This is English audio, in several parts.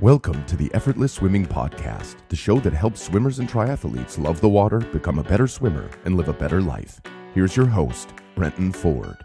Welcome to the Effortless Swimming Podcast, the show that helps swimmers and triathletes love the water, become a better swimmer, and live a better life. Here's your host, Brenton Ford.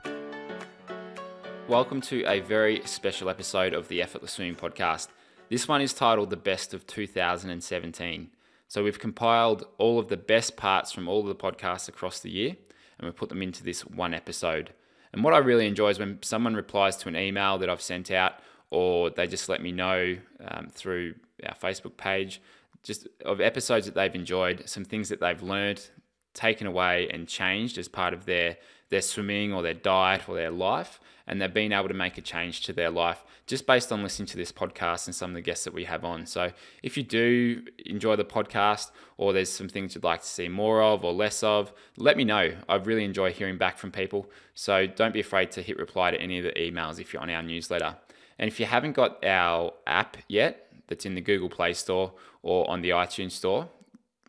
Welcome to a very special episode of the Effortless Swimming Podcast. This one is titled The Best of 2017. So we've compiled all of the best parts from all of the podcasts across the year and we've put them into this one episode. And what I really enjoy is when someone replies to an email that I've sent out or they just let me know um, through our Facebook page just of episodes that they've enjoyed, some things that they've learned, taken away, and changed as part of their their swimming or their diet or their life, and they've been able to make a change to their life just based on listening to this podcast and some of the guests that we have on. So, if you do enjoy the podcast or there's some things you'd like to see more of or less of, let me know. I really enjoy hearing back from people. So, don't be afraid to hit reply to any of the emails if you're on our newsletter. And if you haven't got our app yet, that's in the Google Play Store or on the iTunes Store,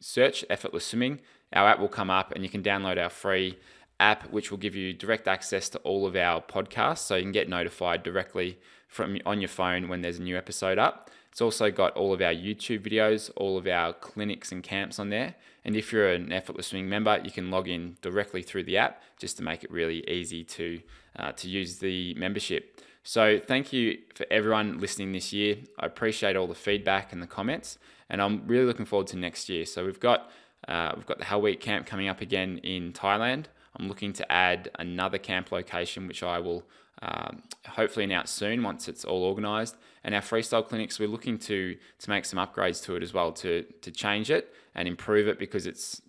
search Effortless Swimming. Our app will come up and you can download our free app, which will give you direct access to all of our podcasts. So you can get notified directly from on your phone when there's a new episode up. It's also got all of our YouTube videos, all of our clinics and camps on there. And if you're an Effortless Swimming member, you can log in directly through the app just to make it really easy to, uh, to use the membership. So thank you for everyone listening this year. I appreciate all the feedback and the comments, and I'm really looking forward to next year. So we've got uh, we've got the Hell Week camp coming up again in Thailand. I'm looking to add another camp location, which I will um, hopefully announce soon once it's all organised. And our freestyle clinics, we're looking to to make some upgrades to it as well to to change it and improve it because it's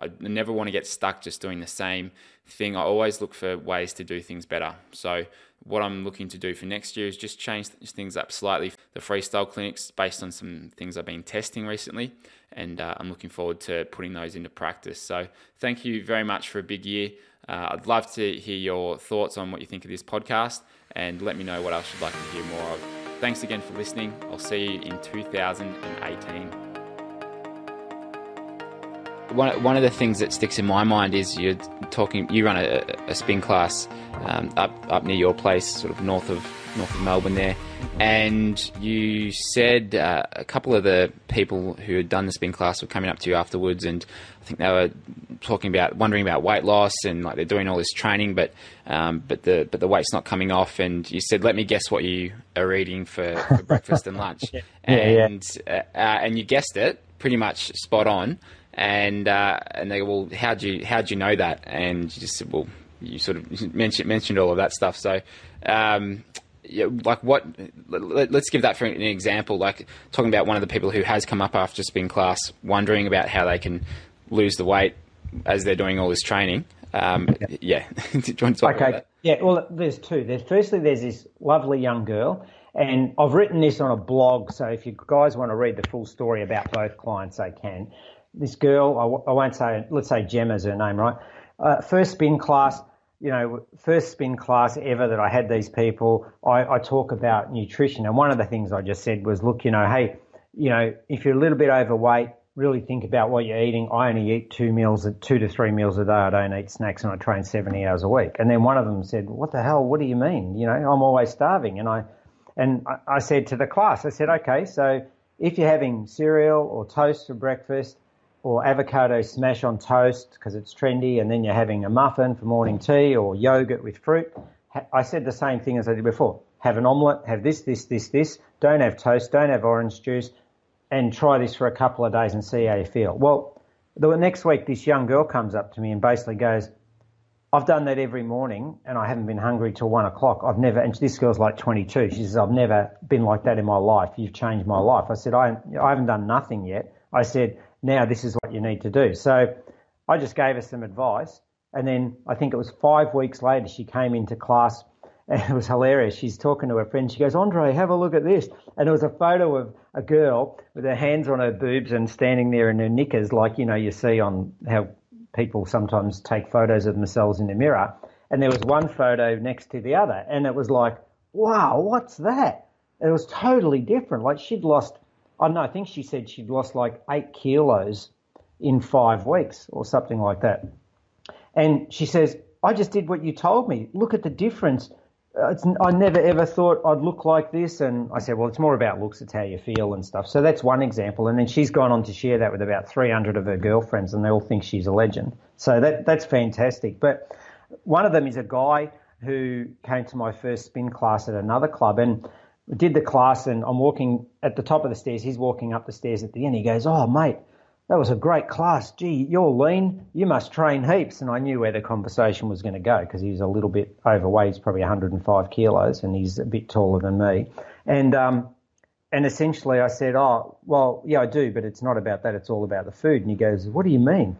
I never want to get stuck just doing the same thing. I always look for ways to do things better. So what I'm looking to do for next year is just change things up slightly. The freestyle clinics, based on some things I've been testing recently, and uh, I'm looking forward to putting those into practice. So, thank you very much for a big year. Uh, I'd love to hear your thoughts on what you think of this podcast, and let me know what else you'd like to hear more of. Thanks again for listening. I'll see you in 2018 one, one of the things that sticks in my mind is you're talking. You run a, a spin class um, up up near your place, sort of north of north of Melbourne there, and you said uh, a couple of the people who had done the spin class were coming up to you afterwards, and I think they were talking about wondering about weight loss and like they're doing all this training, but um, but the but the weight's not coming off. And you said, "Let me guess what you are eating for, for breakfast and lunch," yeah, and yeah. Uh, uh, and you guessed it pretty much spot on and uh, and they go, well, how'd you how'd you know that? And you just said, well, you sort of mentioned mentioned all of that stuff. So, um, yeah, like what? Let, us give that for an example. Like talking about one of the people who has come up after spin class, wondering about how they can lose the weight as they're doing all this training. Um, yeah, do you want to talk okay. Yeah, well, there's two. There's firstly, there's this lovely young girl, and I've written this on a blog. So if you guys want to read the full story about both clients, they can this girl, I won't say, let's say Gemma's her name, right? Uh, first spin class, you know, first spin class ever that I had these people, I, I talk about nutrition. And one of the things I just said was, look, you know, hey, you know, if you're a little bit overweight, really think about what you're eating. I only eat two meals, two to three meals a day. I don't eat snacks and I train 70 hours a week. And then one of them said, what the hell? What do you mean? You know, I'm always starving. And I, and I said to the class, I said, okay, so if you're having cereal or toast for breakfast or avocado smash on toast because it's trendy, and then you're having a muffin for morning tea or yogurt with fruit. I said the same thing as I did before. Have an omelette, have this, this, this, this. Don't have toast, don't have orange juice, and try this for a couple of days and see how you feel. Well, the next week, this young girl comes up to me and basically goes, I've done that every morning and I haven't been hungry till one o'clock. I've never, and this girl's like 22. She says, I've never been like that in my life. You've changed my life. I said, I, I haven't done nothing yet. I said, now this is what you need to do. So I just gave her some advice. And then I think it was five weeks later, she came into class and it was hilarious. She's talking to her friend. She goes, Andre, have a look at this. And it was a photo of a girl with her hands on her boobs and standing there in her knickers, like, you know, you see on how people sometimes take photos of themselves in the mirror. And there was one photo next to the other. And it was like, wow, what's that? It was totally different. Like she'd lost I don't know, I think she said she'd lost like eight kilos in five weeks or something like that. And she says, I just did what you told me. Look at the difference uh, I never ever thought I'd look like this. And I said, well, it's more about looks. It's how you feel and stuff. So that's one example. And then she's gone on to share that with about 300 of her girlfriends and they all think she's a legend. So that, that's fantastic. But one of them is a guy who came to my first spin class at another club and did the class and I'm walking at the top of the stairs. He's walking up the stairs at the end. He goes, oh, mate, that was a great class. Gee, you're lean. You must train heaps. And I knew where the conversation was going to go because he was a little bit overweight. He's probably 105 kilos and he's a bit taller than me. And, um, and essentially I said, oh, well, yeah, I do, but it's not about that. It's all about the food. And he goes, what do you mean?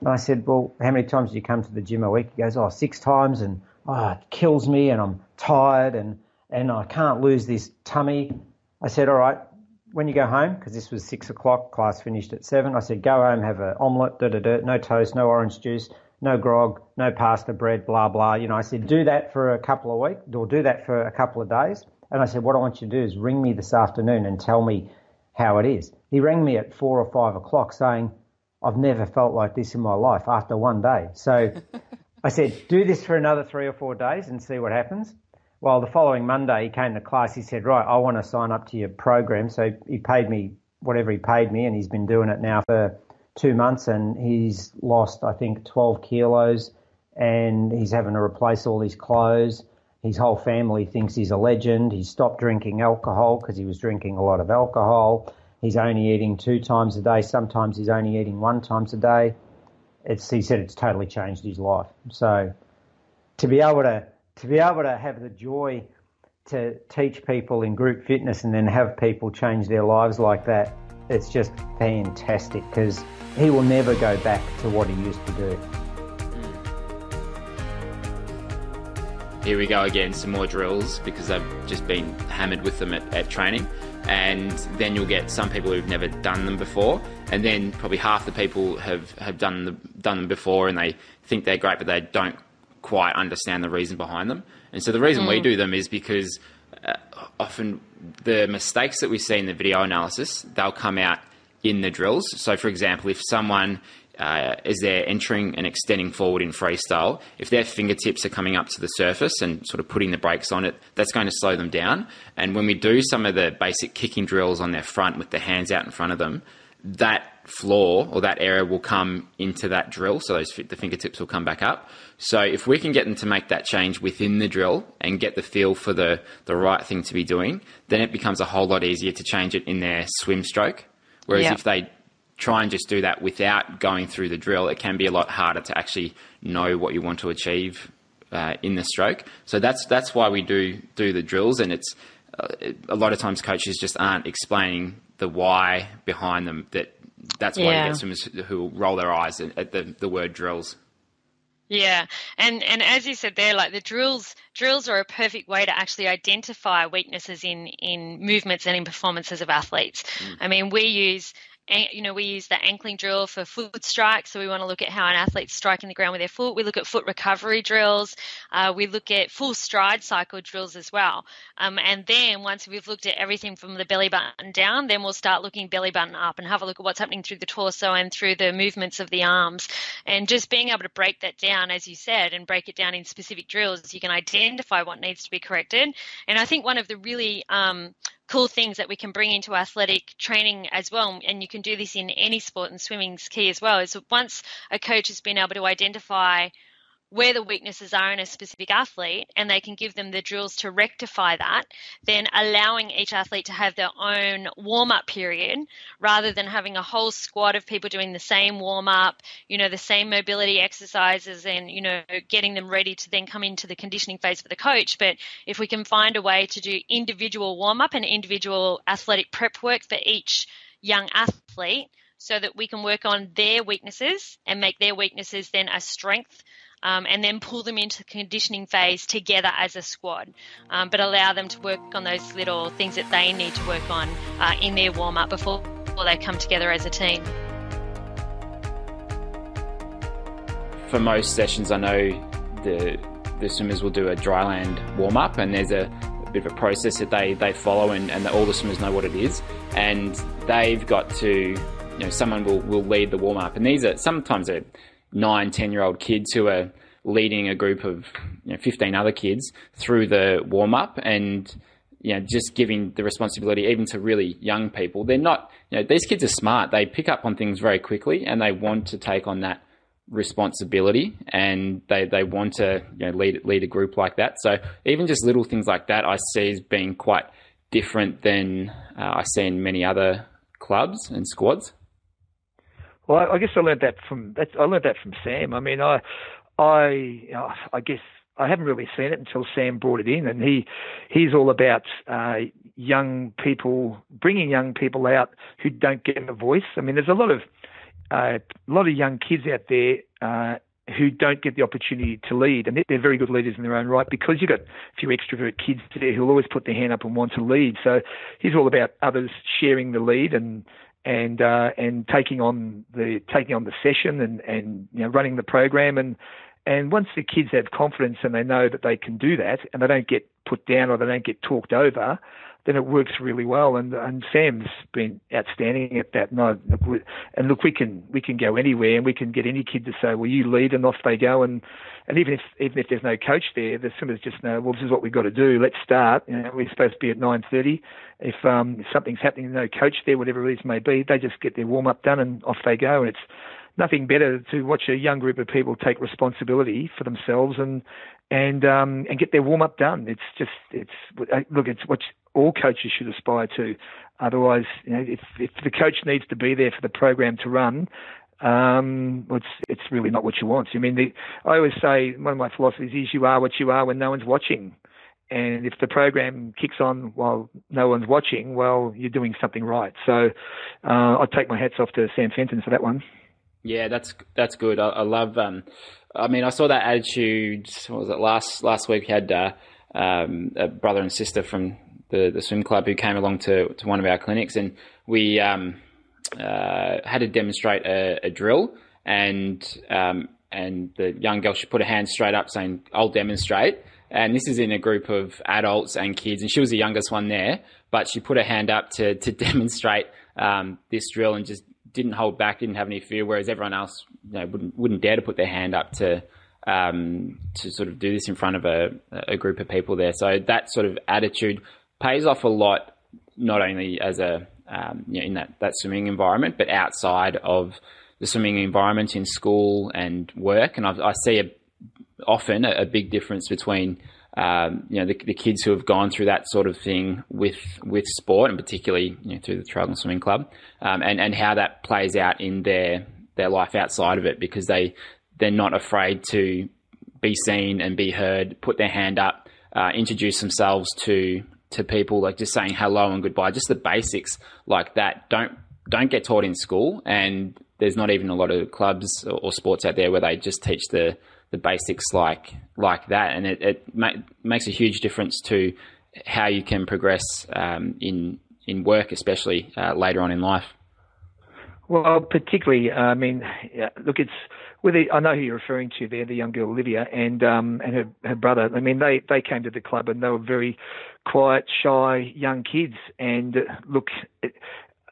And I said, well, how many times do you come to the gym a week? He goes, oh, six times. And, oh, it kills me and I'm tired and, and I can't lose this tummy. I said, all right, when you go home, because this was six o'clock, class finished at seven, I said, go home, have an omelette, da da da, no toast, no orange juice, no grog, no pasta, bread, blah blah. You know, I said, do that for a couple of weeks, or do that for a couple of days. And I said, what I want you to do is ring me this afternoon and tell me how it is. He rang me at four or five o'clock saying, I've never felt like this in my life after one day. So I said, do this for another three or four days and see what happens. Well, the following Monday, he came to class. He said, Right, I want to sign up to your program. So he paid me whatever he paid me, and he's been doing it now for two months. And he's lost, I think, 12 kilos, and he's having to replace all his clothes. His whole family thinks he's a legend. He's stopped drinking alcohol because he was drinking a lot of alcohol. He's only eating two times a day. Sometimes he's only eating one times a day. It's, he said it's totally changed his life. So to be able to to be able to have the joy to teach people in group fitness and then have people change their lives like that, it's just fantastic because he will never go back to what he used to do. Here we go again, some more drills because I've just been hammered with them at, at training. And then you'll get some people who've never done them before, and then probably half the people have, have done, the, done them before and they think they're great, but they don't quite understand the reason behind them. And so the reason mm. we do them is because uh, often the mistakes that we see in the video analysis, they'll come out in the drills. So, for example, if someone uh, as they're entering and extending forward in freestyle, if their fingertips are coming up to the surface and sort of putting the brakes on it, that's going to slow them down. And when we do some of the basic kicking drills on their front with the hands out in front of them, that flaw or that area will come into that drill, so those the fingertips will come back up. So if we can get them to make that change within the drill and get the feel for the the right thing to be doing, then it becomes a whole lot easier to change it in their swim stroke. Whereas yep. if they try and just do that without going through the drill, it can be a lot harder to actually know what you want to achieve uh, in the stroke. So that's that's why we do do the drills, and it's uh, a lot of times coaches just aren't explaining the why behind them that that's why yeah. you get swimmers who roll their eyes at the, the word drills. Yeah, and and as you said there, like the drills, drills are a perfect way to actually identify weaknesses in in movements and in performances of athletes. Mm. I mean, we use you know, we use the ankling drill for foot strike. So we want to look at how an athlete's striking the ground with their foot. We look at foot recovery drills. Uh, we look at full stride cycle drills as well. Um, and then once we've looked at everything from the belly button down, then we'll start looking belly button up and have a look at what's happening through the torso and through the movements of the arms. And just being able to break that down, as you said, and break it down in specific drills, you can identify what needs to be corrected. And I think one of the really um, cool things that we can bring into athletic training as well. And you can do this in any sport, and swimming's key as well. Is once a coach has been able to identify where the weaknesses are in a specific athlete and they can give them the drills to rectify that, then allowing each athlete to have their own warm up period rather than having a whole squad of people doing the same warm up, you know, the same mobility exercises and, you know, getting them ready to then come into the conditioning phase for the coach. But if we can find a way to do individual warm up and individual athletic prep work for each young athlete, so that we can work on their weaknesses and make their weaknesses then a strength um, and then pull them into the conditioning phase together as a squad, um, but allow them to work on those little things that they need to work on uh, in their warm up before, they come together as a team. For most sessions, I know the the swimmers will do a dryland warm up, and there's a, a, bit of a process that they, they follow, and, and the, all the swimmers know what it is, and they've got to, you know, someone will, will lead the warm up, and these are sometimes are nine, ten year old kids who are leading a group of you know, 15 other kids through the warm up and you know, just giving the responsibility even to really young people. They're not, you know, these kids are smart. They pick up on things very quickly and they want to take on that responsibility and they, they want to you know, lead, lead a group like that. So even just little things like that I see as being quite different than uh, I see in many other clubs and squads. Well, I guess I learned that from that. I learned that from Sam. I mean, I, I, I guess I haven't really seen it until Sam brought it in, and he, he's all about uh, young people, bringing young people out who don't get a voice. I mean, there's a lot of, uh, a lot of young kids out there uh, who don't get the opportunity to lead, and they're very good leaders in their own right because you've got a few extrovert kids there who'll always put their hand up and want to lead. So he's all about others sharing the lead and and uh, and taking on the taking on the session and and you know running the program. And and once the kids have confidence and they know that they can do that and they don't get put down or they don't get talked over, then it works really well. And and Sam's been outstanding at that. No, and look, we can we can go anywhere and we can get any kid to say, well, you lead, and off they go. And and even if even if there's no coach there, the swimmers just know, well, this is what we've got to do. Let's start. You know, we're supposed to be at 9:30. If um something's happening, no coach there, whatever it is may be, they just get their warm up done and off they go. And it's nothing better to watch a young group of people take responsibility for themselves and and um, and get their warm up done. It's just it's look, it's what all coaches should aspire to. Otherwise, you know, if if the coach needs to be there for the program to run, um, it's it's really not what you want. I mean, the, I always say one of my philosophies is you are what you are when no one's watching. And if the program kicks on while no one's watching, well, you're doing something right. So uh, I take my hats off to Sam Fenton for that one. Yeah, that's that's good. I, I love. Um, I mean, I saw that attitude. What was it last last week? We had uh, um, a brother and sister from the, the swim club who came along to, to one of our clinics, and we um, uh, had to demonstrate a, a drill, and um, and the young girl she put her hand straight up, saying, "I'll demonstrate." And this is in a group of adults and kids, and she was the youngest one there, but she put her hand up to to demonstrate um, this drill and just didn't hold back, didn't have any fear, whereas everyone else you know, wouldn't wouldn't dare to put their hand up to um, to sort of do this in front of a, a group of people there. So that sort of attitude pays off a lot, not only as a um, you know, in that, that swimming environment, but outside of the swimming environment in school and work. And I've, i see a, often a, a, big difference between um, you know the, the, kids who have gone through that sort of thing with with sport, and particularly you know, through the Triathlon Swimming Club, um, and and how that plays out in their their life outside of it, because they they're not afraid to be seen and be heard, put their hand up, uh, introduce themselves to to people, like just saying hello and goodbye, just the basics like that. Don't don't get taught in school, and there's not even a lot of clubs or, or sports out there where they just teach the the basics like like that, and it, it ma- makes a huge difference to how you can progress um, in in work, especially uh, later on in life. Well, particularly, I mean, yeah, look, it's with I know who you're referring to there, the young girl Olivia and um, and her, her brother. I mean, they they came to the club and they were very quiet, shy young kids. And uh, look,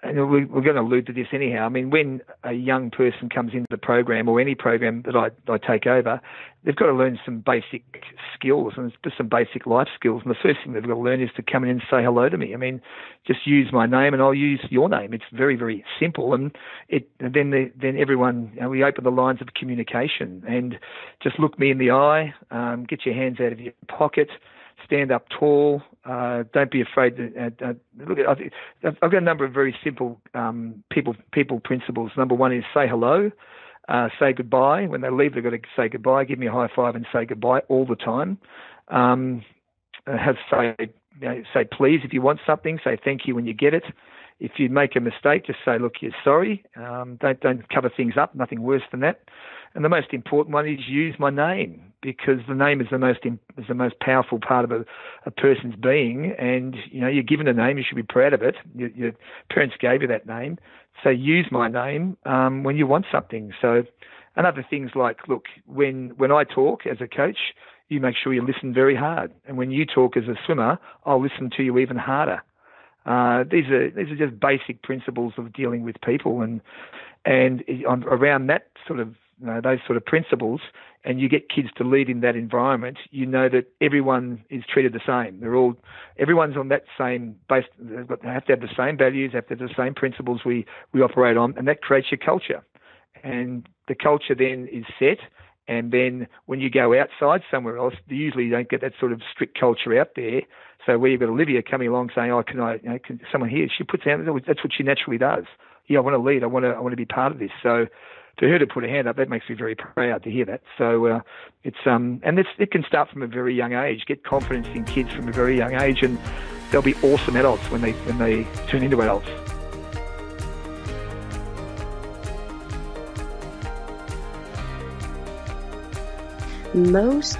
and we, are going to allude to this anyhow. I mean, when a young person comes into the program or any program that I, I take over, they've got to learn some basic skills and just some basic life skills. And the first thing they've got to learn is to come in and say hello to me. I mean, just use my name and I'll use your name. It's very, very simple. And it and then the, then everyone you know, we open the lines of communication and just look me in the eye, um, get your hands out of your pocket stand up tall. Uh, don't be afraid to uh, uh, look. At, I've, got a number of very simple um, people people principles. Number one is say hello, uh, say goodbye. When they leave, they've got to say goodbye. Give me a high five and say goodbye all the time. Um, uh, have say you know, say please if you want something. Say thank you when you get it. If you make a mistake, just say look, you're sorry. Um, don't don't cover things up. Nothing worse than that. And the most important one is use my name because the name is the most is the most powerful part of a, a person's being. And you know, you're given a name, you should be proud of it. Your, your parents gave you that name, so use my name um, when you want something. So, and other things like, look, when when I talk as a coach, you make sure you listen very hard, and when you talk as a swimmer, I'll listen to you even harder. Uh, these are these are just basic principles of dealing with people, and and on, around that sort of you know, those sort of principles, and you get kids to lead in that environment, you know that everyone is treated the same. They're all, everyone's on that same base. They have to have the same values, have to have the same principles we we operate on, and that creates your culture. And the culture then is set. And then when you go outside somewhere else, you usually don't get that sort of strict culture out there. So where you've got Olivia coming along saying, "Oh, can I? You know, can someone here?" She puts out. That's what she naturally does. Yeah, I want to lead. I want to. I want to be part of this. So to her to put her hand up, that makes me very proud to hear that. So uh, it's um, and it's, it can start from a very young age. Get confidence in kids from a very young age, and they'll be awesome adults when they when they turn into adults. Most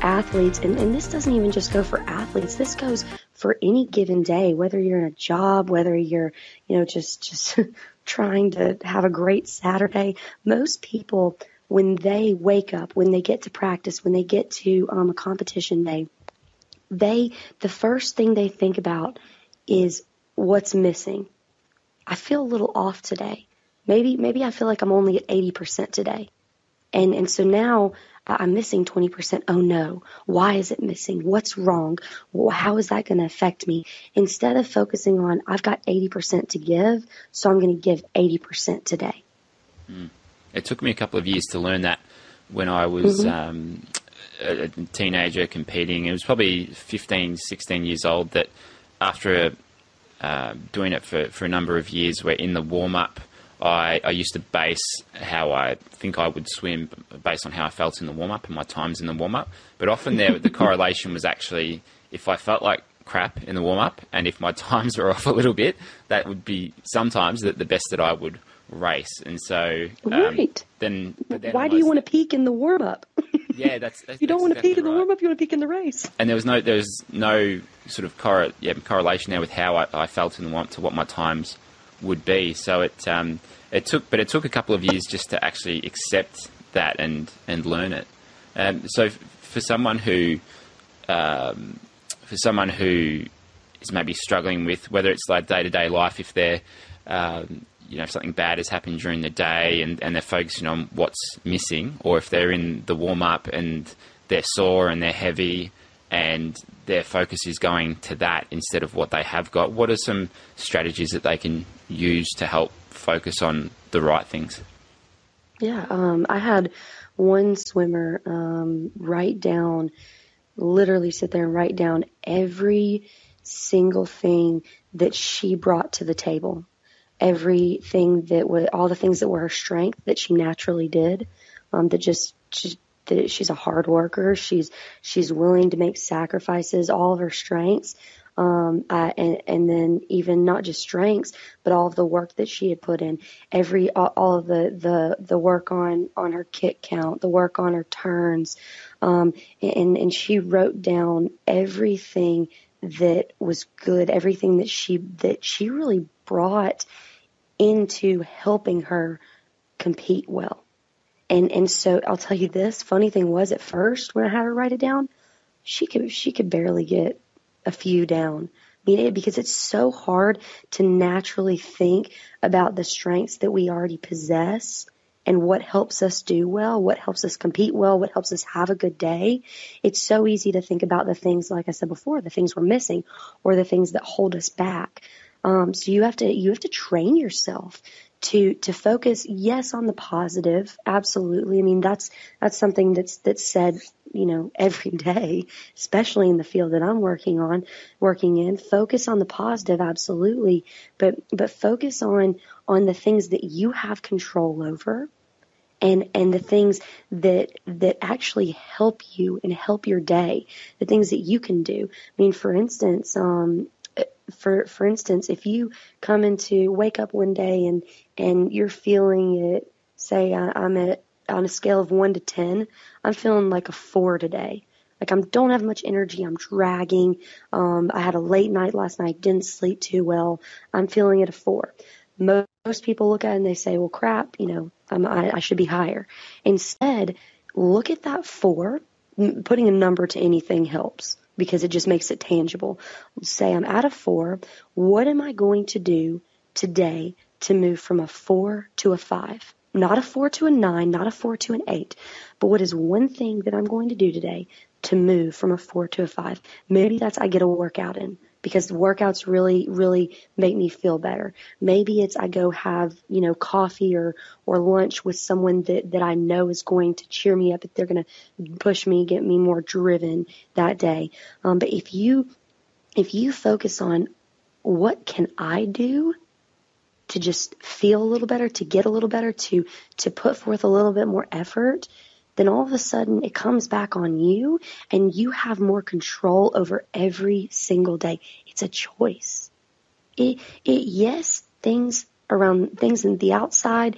athletes, and, and this doesn't even just go for athletes, this goes for any given day, whether you're in a job, whether you're, you know, just, just trying to have a great Saturday. Most people, when they wake up, when they get to practice, when they get to um, a competition day, they, the first thing they think about is what's missing. I feel a little off today. Maybe, maybe I feel like I'm only at 80% today. And, and so now I'm missing 20%. Oh no. Why is it missing? What's wrong? How is that going to affect me? Instead of focusing on, I've got 80% to give, so I'm going to give 80% today. Mm. It took me a couple of years to learn that when I was mm-hmm. um, a teenager competing. It was probably 15, 16 years old that after uh, doing it for, for a number of years, we're in the warm up, I, I used to base how I think I would swim based on how I felt in the warm up and my times in the warm up. But often there, the correlation was actually if I felt like crap in the warm up and if my times were off a little bit, that would be sometimes the, the best that I would race. And so, um, right. then, then why do you want to peak in the warm up? yeah, that's, that's you don't that's want to peak in the right. warm up. You want to peak in the race. And there was no there was no sort of corre- yeah, correlation there with how I, I felt in the warm up to what my times would be. So it um, it took, but it took a couple of years just to actually accept that and and learn it. Um, so f- for someone who um, for someone who is maybe struggling with whether it's like day to day life, if they're um, you know if something bad has happened during the day and, and they're focusing on what's missing, or if they're in the warm up and they're sore and they're heavy and their focus is going to that instead of what they have got. What are some strategies that they can use to help focus on the right things? Yeah, um, I had one swimmer um, write down, literally sit there and write down every single thing that she brought to the table, everything that was, all the things that were her strength that she naturally did, um, that just, just that she's a hard worker. She's she's willing to make sacrifices, all of her strengths, um, uh, and and then even not just strengths, but all of the work that she had put in, every all, all of the the the work on on her kick count, the work on her turns, um, and and she wrote down everything that was good, everything that she that she really brought into helping her compete well. And and so I'll tell you this, funny thing was at first when I had her write it down, she could she could barely get a few down. I mean, because it's so hard to naturally think about the strengths that we already possess and what helps us do well, what helps us compete well, what helps us have a good day. It's so easy to think about the things, like I said before, the things we're missing or the things that hold us back. Um, so you have to you have to train yourself to to focus yes on the positive absolutely. I mean that's that's something that's that's said you know every day especially in the field that i'm working on working in. Focus on the positive absolutely. But but focus on on the things that you have control over and and the things that that actually help you and help your day the things that you can do. I mean for instance um for for instance, if you come into wake up one day and and you're feeling it, say I, I'm at on a scale of one to ten, I'm feeling like a four today. Like I don't have much energy. I'm dragging. Um, I had a late night last night. Didn't sleep too well. I'm feeling at a four. Most, most people look at it and they say, "Well, crap. You know, I'm, I, I should be higher." Instead, look at that four. Putting a number to anything helps because it just makes it tangible. Say I'm at a four. What am I going to do today to move from a four to a five? not a four to a nine, not a four to an eight, but what is one thing that I'm going to do today to move from a four to a five? Maybe that's I get a workout in because workouts really, really make me feel better. Maybe it's I go have, you know, coffee or, or lunch with someone that, that I know is going to cheer me up, if they're going to push me, get me more driven that day. Um, but if you, if you focus on what can I do to just feel a little better, to get a little better, to, to put forth a little bit more effort, then all of a sudden it comes back on you and you have more control over every single day. It's a choice. It, it, yes, things around things in the outside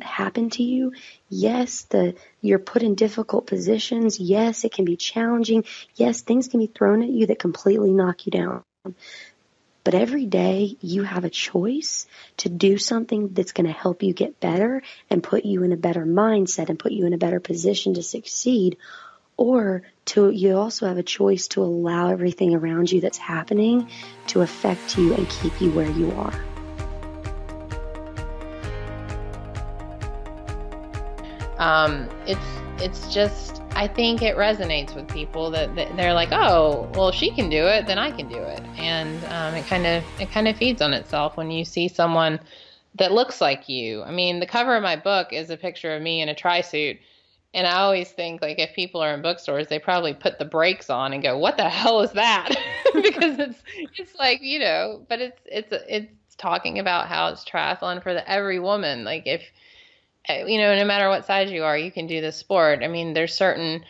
happen to you. Yes, the, you're put in difficult positions. Yes, it can be challenging. Yes, things can be thrown at you that completely knock you down. But every day you have a choice to do something that's going to help you get better and put you in a better mindset and put you in a better position to succeed. Or to, you also have a choice to allow everything around you that's happening to affect you and keep you where you are. Um, it's, it's just, I think it resonates with people that, they're like, oh, well, she can do it, then I can do it, and um, it kind of it kind of feeds on itself when you see someone that looks like you. I mean, the cover of my book is a picture of me in a tri suit, and I always think like if people are in bookstores, they probably put the brakes on and go, what the hell is that? because it's it's like you know, but it's it's it's talking about how it's triathlon for the every woman. Like if you know, no matter what size you are, you can do this sport. I mean, there's certain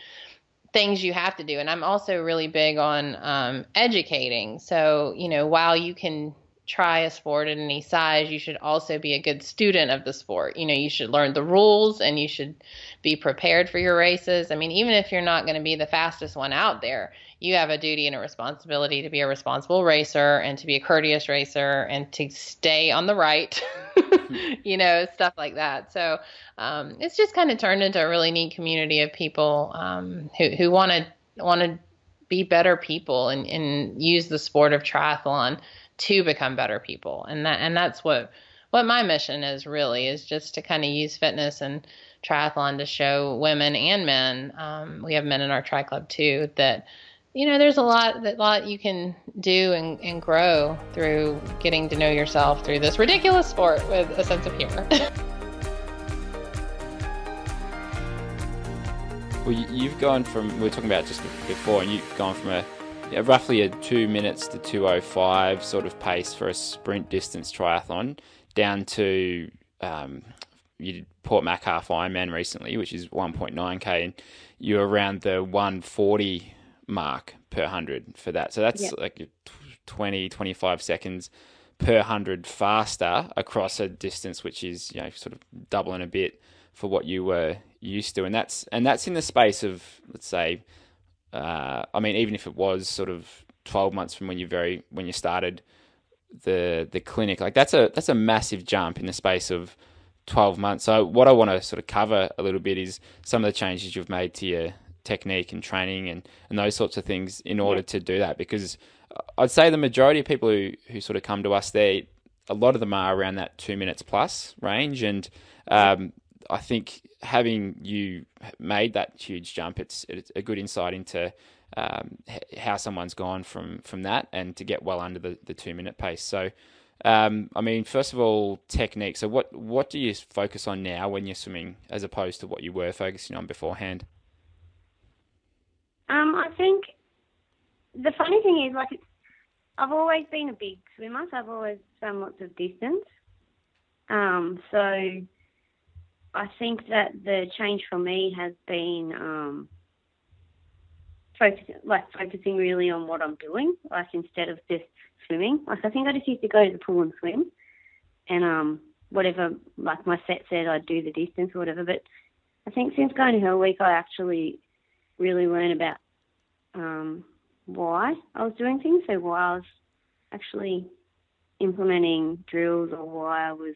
things you have to do. And I'm also really big on um, educating. So, you know, while you can try a sport at any size, you should also be a good student of the sport. You know, you should learn the rules and you should be prepared for your races. I mean, even if you're not going to be the fastest one out there, you have a duty and a responsibility to be a responsible racer and to be a courteous racer and to stay on the right, you know, stuff like that. So um, it's just kind of turned into a really neat community of people um, who want to want to be better people and, and use the sport of triathlon to become better people. And that and that's what what my mission is really is just to kind of use fitness and triathlon to show women and men. Um, we have men in our tri club too that you know there's a lot that lot you can do and, and grow through getting to know yourself through this ridiculous sport with a sense of humor. well, you've gone from we were talking about just before, and you've gone from a yeah, roughly a two minutes to 205 sort of pace for a sprint distance triathlon down to um, you did Port Mac half Ironman recently, which is 1.9k, and you're around the 140 mark per 100 for that. So that's yep. like 20, 25 seconds per 100 faster across a distance which is, you know, sort of doubling a bit for what you were used to. And that's and that's in the space of let's say uh, I mean, even if it was sort of 12 months from when you very when you started the the clinic, like that's a that's a massive jump in the space of 12 months. So what I want to sort of cover a little bit is some of the changes you've made to your technique and training and, and those sorts of things in order to do that because I'd say the majority of people who, who sort of come to us they a lot of them are around that two minutes plus range. And um, I think having you made that huge jump, it's, it's a good insight into um, how someone's gone from from that and to get well under the, the two minute pace. So, um, I mean, first of all, technique. So, what what do you focus on now when you're swimming, as opposed to what you were focusing on beforehand? Um, I think the funny thing is, like, I've always been a big swimmer, so I've always swum lots of distance. Um, so I think that the change for me has been um, focusing, like focusing really on what I'm doing, like instead of just swimming. Like I think I just used to go to the pool and swim, and um, whatever, like my set said, I'd do the distance or whatever. But I think since going to Hell Week, I actually really learned about um, why I was doing things. So why I was actually implementing drills or why I was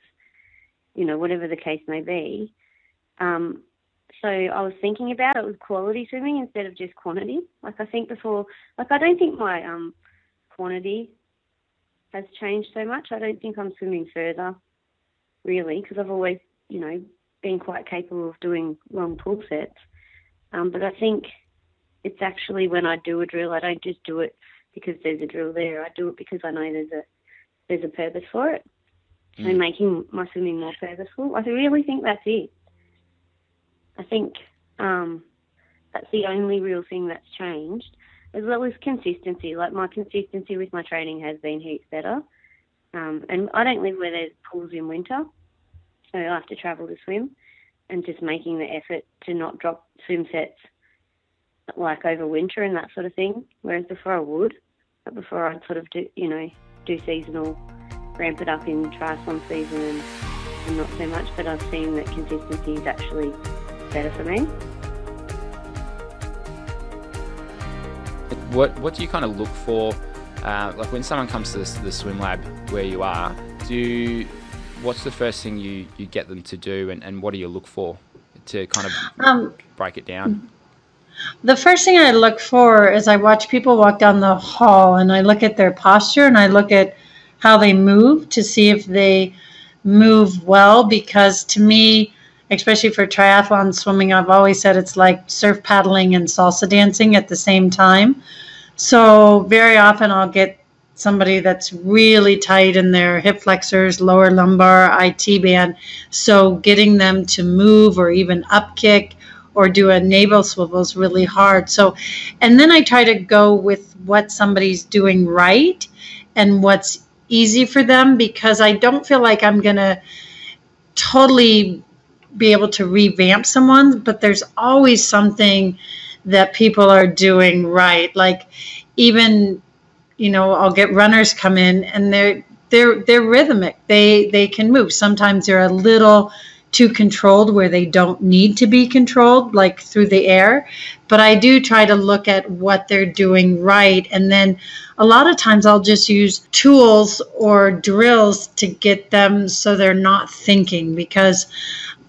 you know, whatever the case may be. Um, so I was thinking about it with quality swimming instead of just quantity. Like I think before, like I don't think my um, quantity has changed so much. I don't think I'm swimming further, really, because I've always, you know, been quite capable of doing long pull sets. Um, but I think it's actually when I do a drill, I don't just do it because there's a drill there. I do it because I know there's a there's a purpose for it, mm. and making my swimming more purposeful. I really think that's it. I think um, that's the only real thing that's changed, as well as consistency. Like my consistency with my training has been heaps better. Um, and I don't live where there's pools in winter, so I have to travel to swim, and just making the effort to not drop swim sets like over winter and that sort of thing. Whereas before I would, but before I'd sort of do, you know, do seasonal, ramp it up in triathlon season and, and not so much. But I've seen that consistency is actually better for me. What what do you kind of look for? Uh, like when someone comes to the, the swim lab where you are, do you, what's the first thing you, you get them to do, and, and what do you look for to kind of um, break it down? The first thing I look for is I watch people walk down the hall and I look at their posture and I look at how they move to see if they move well because to me especially for triathlon swimming, I've always said it's like surf paddling and salsa dancing at the same time. So very often I'll get somebody that's really tight in their hip flexors, lower lumbar, IT band. So getting them to move or even up kick or do a navel swivel is really hard. So, and then I try to go with what somebody's doing right and what's easy for them because I don't feel like I'm going to totally be able to revamp someone, but there's always something that people are doing right. Like even, you know, I'll get runners come in and they're they're they're rhythmic. They they can move. Sometimes they're a little too controlled where they don't need to be controlled, like through the air. But I do try to look at what they're doing right. And then a lot of times I'll just use tools or drills to get them so they're not thinking because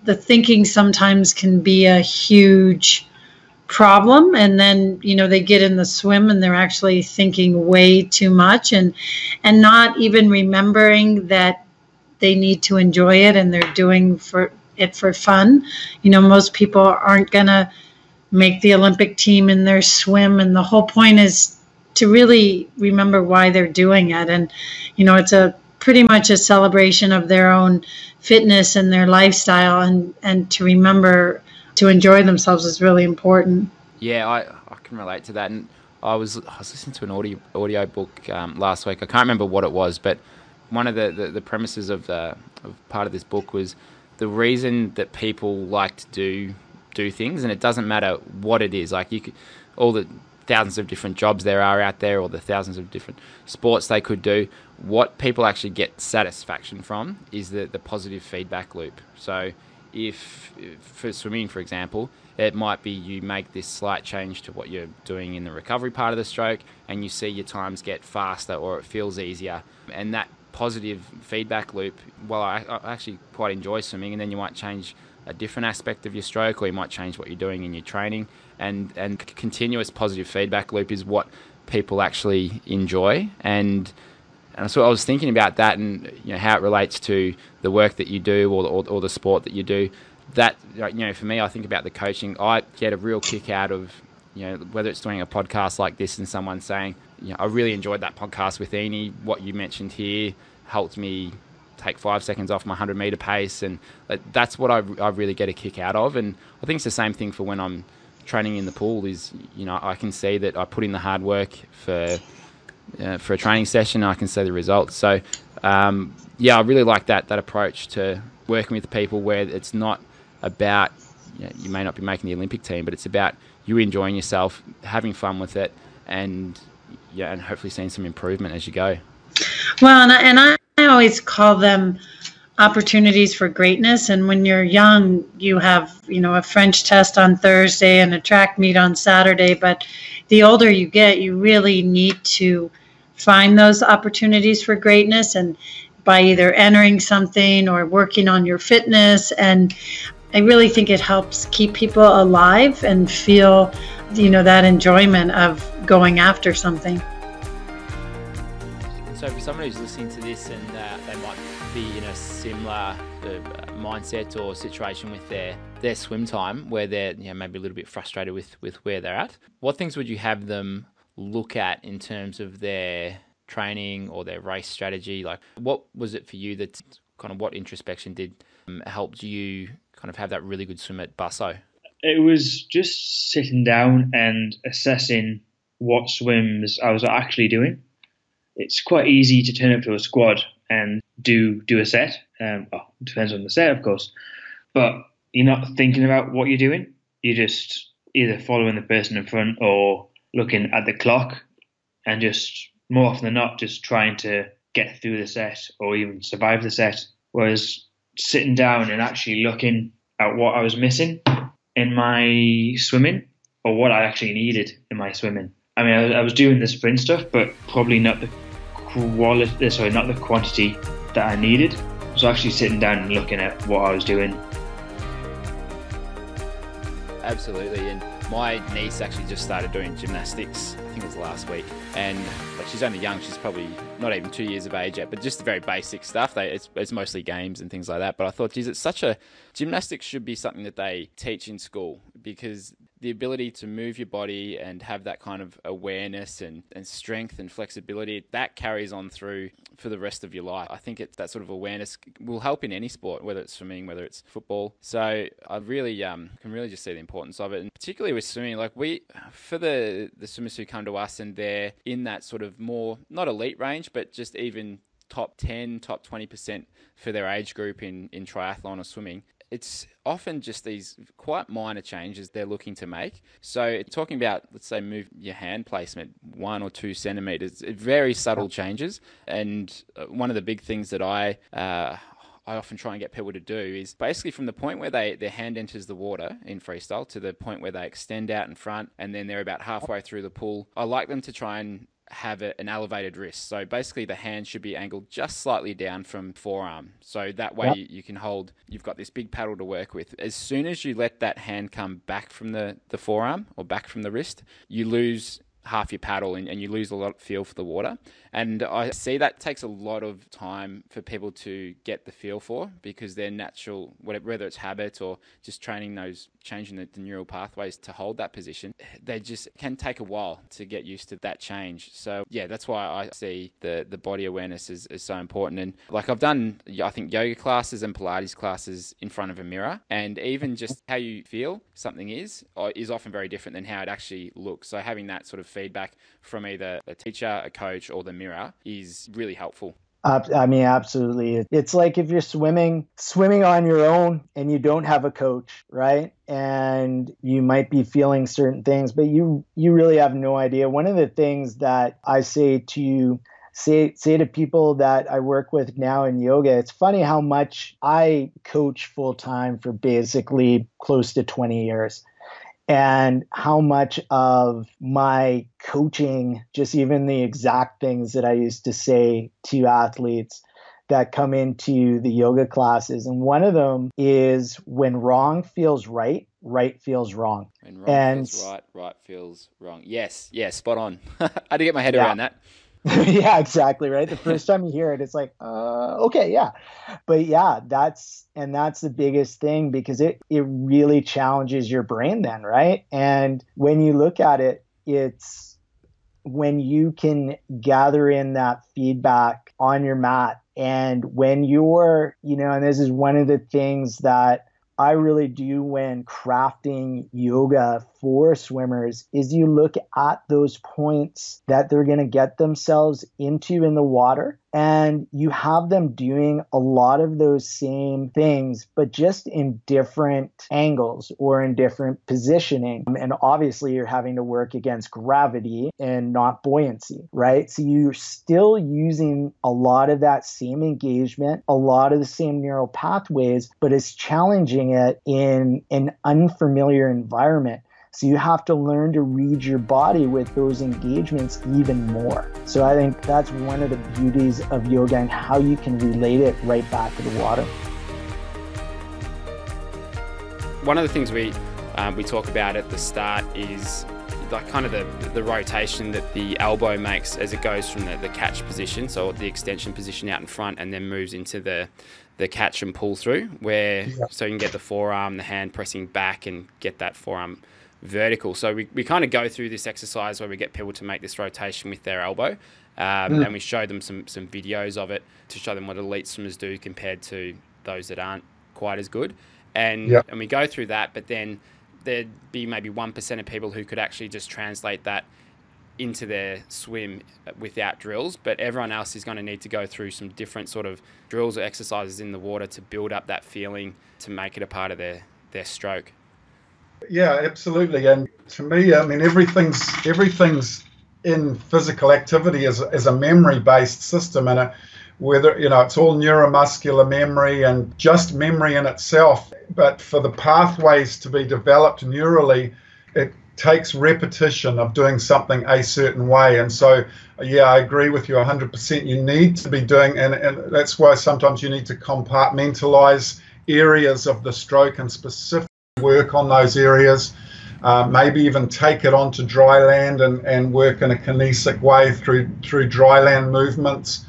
the thinking sometimes can be a huge problem and then you know they get in the swim and they're actually thinking way too much and and not even remembering that they need to enjoy it and they're doing for it for fun. You know most people aren't going to make the olympic team in their swim and the whole point is to really remember why they're doing it. And you know it's a pretty much a celebration of their own fitness and their lifestyle and and to remember to enjoy themselves is really important. Yeah i i can relate to that. And i was i was listening to an audio audio book um, last week. I can't remember what it was but one of the, the, the premises of the of part of this book was the reason that people like to do do things and it doesn't matter what it is like you could all the thousands of different jobs there are out there or the thousands of different sports they could do what people actually get satisfaction from is the, the positive feedback loop. So, if for swimming, for example, it might be you make this slight change to what you're doing in the recovery part of the stroke, and you see your times get faster or it feels easier, and that positive feedback loop. Well, I, I actually quite enjoy swimming, and then you might change a different aspect of your stroke, or you might change what you're doing in your training, and and continuous positive feedback loop is what people actually enjoy and and so I was thinking about that and you know how it relates to the work that you do or, or, or the sport that you do. That you know, for me, I think about the coaching. I get a real kick out of you know whether it's doing a podcast like this and someone saying, you know, I really enjoyed that podcast with Eney. What you mentioned here helped me take five seconds off my 100 meter pace, and that's what I, I really get a kick out of. And I think it's the same thing for when I'm training in the pool. Is you know I can see that I put in the hard work for uh, for a training session. I can see the results. So, um, yeah, I really like that that approach to working with people where it's not about you, know, you may not be making the Olympic team, but it's about you enjoying yourself, having fun with it, and yeah, and hopefully seeing some improvement as you go. Well, and I, and I always call them opportunities for greatness and when you're young you have you know a french test on thursday and a track meet on saturday but the older you get you really need to find those opportunities for greatness and by either entering something or working on your fitness and i really think it helps keep people alive and feel you know that enjoyment of going after something so for someone who's listening to this and uh, they might be in a similar uh, mindset or situation with their their swim time where they're you know, maybe a little bit frustrated with with where they're at? What things would you have them look at in terms of their training or their race strategy? Like, what was it for you that kind of what introspection did um, helped you kind of have that really good swim at Busso? It was just sitting down and assessing what swims I was actually doing. It's quite easy to turn up to a squad and do do a set. Um, well, depends on the set, of course, but you're not thinking about what you're doing. You're just either following the person in front or looking at the clock, and just more often than not, just trying to get through the set or even survive the set. Whereas sitting down and actually looking at what I was missing in my swimming or what I actually needed in my swimming. I mean, I, I was doing the sprint stuff, but probably not the quality, uh, sorry, not the quantity that I needed. So actually sitting down and looking at what I was doing. Absolutely, and my niece actually just started doing gymnastics. I think it was last week, and like she's only young. She's probably not even two years of age yet, but just the very basic stuff. They, it's, it's mostly games and things like that. But I thought, geez, it's such a gymnastics should be something that they teach in school because the ability to move your body and have that kind of awareness and, and strength and flexibility that carries on through for the rest of your life. I think it's that sort of awareness will help in any sport, whether it's swimming, whether it's football. So I really um, can really just see the importance of it, and particularly with swimming. Like we, for the the swimmers who come to us and they're in that sort of more not elite range, but just even top 10, top 20% for their age group in, in triathlon or swimming it's often just these quite minor changes they're looking to make. So, talking about, let's say, move your hand placement one or two centimeters, very subtle changes. And uh, one of the big things that I uh, I often try and get people to do is basically from the point where they their hand enters the water in freestyle to the point where they extend out in front and then they're about halfway through the pool. I like them to try and have a, an elevated wrist. So basically, the hand should be angled just slightly down from forearm. So that way, yep. you, you, can hold, you've got this big paddle to work with. As soon as you let that hand come back from the, the forearm or back from the wrist, you lose half your paddle and, and you lose a lot of feel for the water. And I see that takes a lot of time for people to get the feel for because their natural, whether it's habit or just training those, changing the, the neural pathways to hold that position, they just can take a while to get used to that change. So yeah, that's why I see the, the body awareness is, is so important. And like I've done, I think yoga classes and Pilates classes in front of a mirror and even just how you feel something is, uh, is often very different than how it actually looks. So having that sort of feedback from either a teacher, a coach, or the mirror is really helpful. I mean, absolutely. It's like if you're swimming, swimming on your own and you don't have a coach, right? And you might be feeling certain things, but you you really have no idea. One of the things that I say to say say to people that I work with now in yoga, it's funny how much I coach full time for basically close to 20 years and how much of my coaching, just even the exact things that I used to say to athletes that come into the yoga classes. And one of them is when wrong feels right, right feels wrong. When wrong and, feels right, right feels wrong. Yes, yes, spot on. I had to get my head yeah. around that. yeah, exactly. Right. The first time you hear it, it's like, uh, okay, yeah. But yeah, that's and that's the biggest thing because it it really challenges your brain then, right? And when you look at it, it's when you can gather in that feedback on your mat and when you're, you know, and this is one of the things that I really do when crafting yoga for swimmers is you look at those points that they're going to get themselves into in the water and you have them doing a lot of those same things but just in different angles or in different positioning. Um, and obviously you're having to work against gravity and not buoyancy right? So you're still using a lot of that same engagement a lot of the same neural pathways but it's challenging it in an unfamiliar environment so you have to learn to read your body with those engagements even more. So I think that's one of the beauties of yoga and how you can relate it right back to the water. One of the things we um, we talk about at the start is like kind of the, the rotation that the elbow makes as it goes from the, the catch position, so the extension position out in front, and then moves into the the catch and pull through, where yeah. so you can get the forearm, the hand pressing back, and get that forearm vertical. So we, we kind of go through this exercise where we get people to make this rotation with their elbow, um, mm. and we show them some some videos of it to show them what elite swimmers do compared to those that aren't quite as good, and yep. and we go through that, but then there'd be maybe 1% of people who could actually just translate that into their swim without drills, but everyone else is going to need to go through some different sort of drills or exercises in the water to build up that feeling to make it a part of their, their stroke. Yeah, absolutely. And to me, I mean, everything's everything's in physical activity is, is a memory based system, and a, whether you know it's all neuromuscular memory and just memory in itself but for the pathways to be developed neurally it takes repetition of doing something a certain way. And so yeah i agree with you 100% you need to be doing and, and that's why sometimes you need to compartmentalize areas of the stroke and specifically work on those areas uh, maybe even take it onto dry land and, and work in a kinesic way through through dry land movements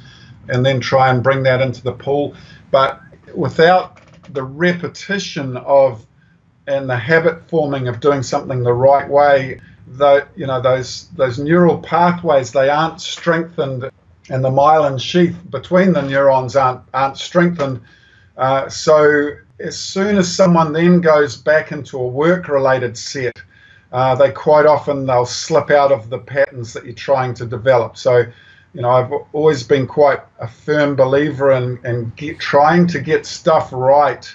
and then try and bring that into the pool. But without the repetition of and the habit forming of doing something the right way, the you know those those neural pathways they aren't strengthened, and the myelin sheath between the neurons aren't aren't strengthened. Uh, so as soon as someone then goes back into a work-related set, uh, they quite often they'll slip out of the patterns that you're trying to develop. So you know, I've always been quite a firm believer in, in get, trying to get stuff right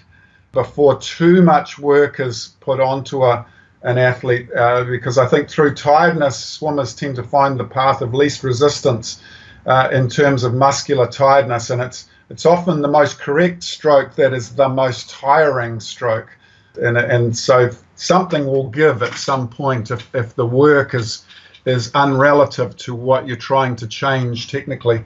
before too much work is put onto a, an athlete uh, because I think through tiredness, swimmers tend to find the path of least resistance uh, in terms of muscular tiredness, and it's it's often the most correct stroke that is the most tiring stroke, and and so something will give at some point if, if the work is is unrelative to what you're trying to change technically.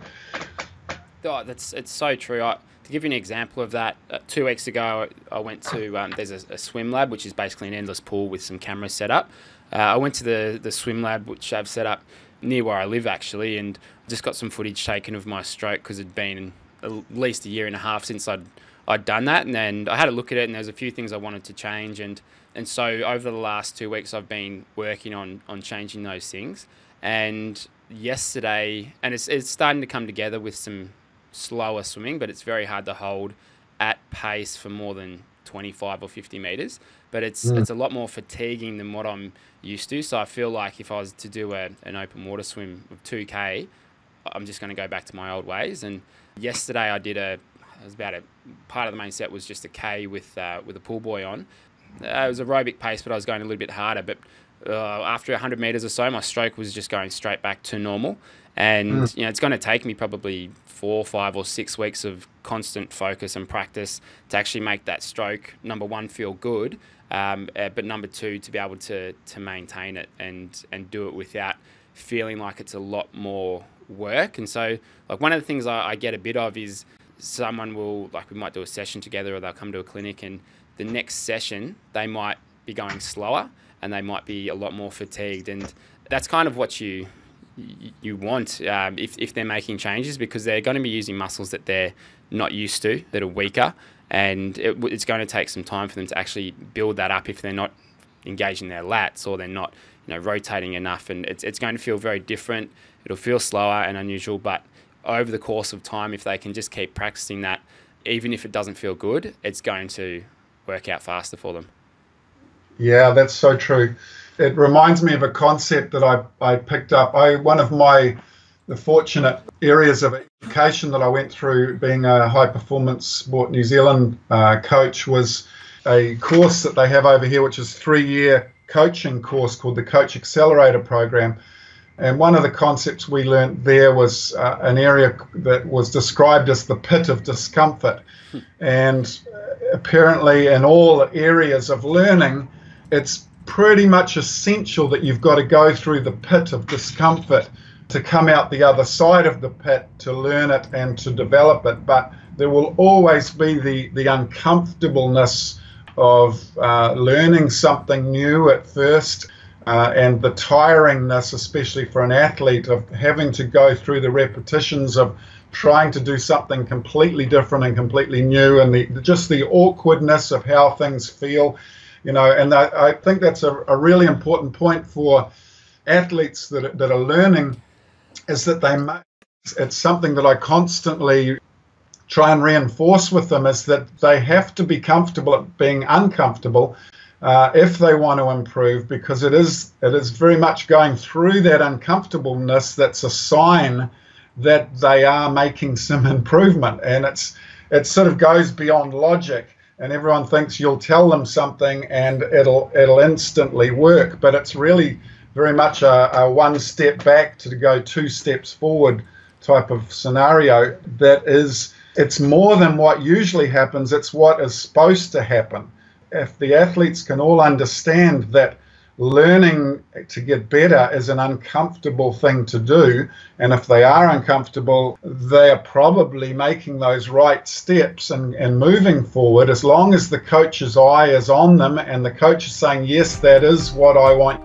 Oh, that's it's so true. I, to give you an example of that, uh, two weeks ago I went to um, there's a, a, swim lab which is basically an endless pool with some cameras set up. Uh, I went to the the swim lab which I've set up near where I live actually, and just got some footage taken of my stroke because it'd been at least a year and a half since I'd I'd done that, and, then I had a look at it, and there's a few things I wanted to change, and and so over the last two weeks, I've been working on on changing those things. And yesterday, and it's it's starting to come together with some slower swimming, but it's very hard to hold at pace for more than 25 or 50 meters. But it's mm. it's a lot more fatiguing than what I'm used to. So I feel like if I was to do a, an open water swim of 2k, I'm just going to go back to my old ways. And yesterday I did a it was about a part of the main set was just a K with uh, with a pull buoy on, uh, it was aerobic pace, but I was going a little bit harder. But uh, after 100 meters or so, my stroke was just going straight back to normal. And mm. you know, it's going to take me probably four, five, or six weeks of constant focus and practice to actually make that stroke number one feel good, um, uh, but number two to be able to to maintain it and and do it without feeling like it's a lot more work. And so, like one of the things I, I get a bit of is someone will like we might do a session together, or they'll come to a clinic and the next session they might be going slower and they might be a lot more fatigued. And that's kind of what you you want um, if, if they're making changes because they're going to be using muscles that they're not used to that are weaker. And it, it's going to take some time for them to actually build that up if they're not engaging their lats or they're not you know rotating enough. And it's, it's going to feel very different it'll feel slower and unusual but over the course of time if they can just keep practicing that even if it doesn't feel good it's going to work out faster for them. Yeah, that's so true. It reminds me of a concept that I, I picked up. I one of my the fortunate areas of education that I went through being a high performance sport New Zealand uh, coach was a course that they have over here, which is three year coaching course called the Coach Accelerator Program. And one of the concepts we learned there was uh, an area that was described as the pit of discomfort. Hmm. And apparently in all areas of learning, it's pretty much essential that you've got to go through the pit of discomfort to come out the other side of the pit to learn it and to develop it. But there will always be the, the uncomfortableness of uh, learning something new at first. Uh, and the tiringness, especially for an athlete, of having to go through the repetitions of trying to do something completely different and completely new, and the, just the awkwardness of how things feel, you know. And I, I think that's a, a, really important point for athletes that that are learning, is that they it's something that I constantly try and reinforce with them is that they have to be comfortable at being uncomfortable uh, if they want to improve because it is it is very much going through that uncomfortableness that's a sign that they are making some improvement. And it's it sort of goes beyond logic and everyone thinks you'll tell them something and it'll it'll instantly work. But it's really very much a, a one step back to go two steps forward type of scenario that is it's more than what usually happens it's what is supposed to happen if the athletes can all understand that learning to get better is an uncomfortable thing to do and if they are uncomfortable they are probably making those right steps and, and moving forward as long as the coach's eye is on them and the coach is saying yes that is what i want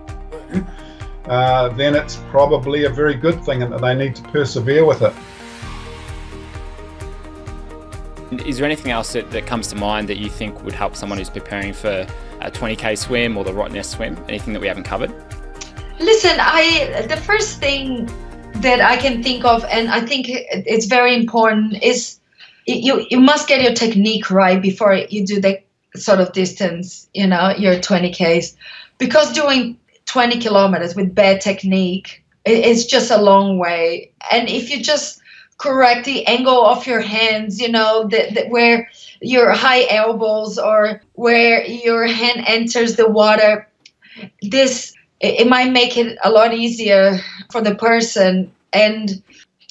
uh, then it's probably a very good thing and they need to persevere with it. Is there anything else that, that comes to mind that you think would help someone who's preparing for a 20k swim or the Rottnest swim? Anything that we haven't covered? Listen, I the first thing that I can think of, and I think it's very important, is you you must get your technique right before you do the sort of distance, you know, your 20ks, because doing 20 kilometers with bad technique it's just a long way and if you just correct the angle of your hands you know the, the, where your high elbows or where your hand enters the water this it, it might make it a lot easier for the person and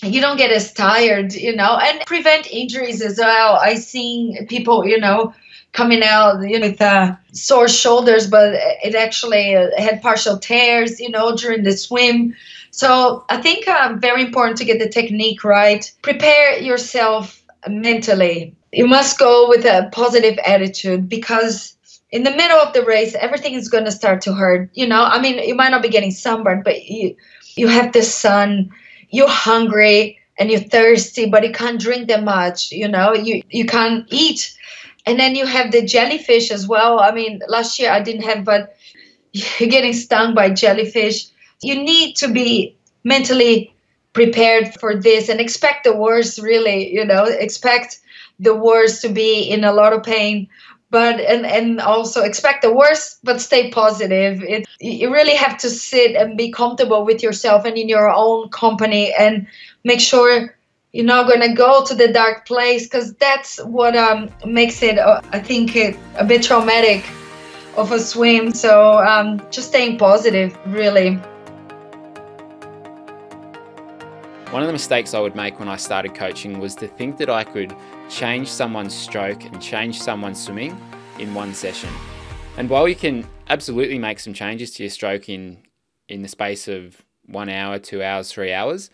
you don't get as tired you know and prevent injuries as well i seen people you know coming out, you know, with uh, sore shoulders, but it actually uh, had partial tears, you know, during the swim. So I think uh, very important to get the technique right. Prepare yourself mentally. You must go with a positive attitude because in the middle of the race, everything is going to start to hurt. You know, I mean, you might not be getting sunburned, but you you have the sun, you're hungry and you're thirsty, but you can't drink that much. You know, you you can't eat and then you have the jellyfish as well. I mean, last year I didn't have, but you're getting stung by jellyfish. You need to be mentally prepared for this and expect the worst, really, you know, expect the worst to be in a lot of pain but and and also expect the worst but stay positive. It, you really have to sit and be comfortable with yourself and in your own company and make sure you're not going to go to the dark place because that's what um, makes it uh, i think it a bit traumatic of a swim. So um, just staying positive really one of the mistakes I would make when I started coaching was to think that I could change someone's stroke and change someone's swimming in one session. And while you can absolutely make some changes to your stroke in in the space of one hour, two hours, three hours,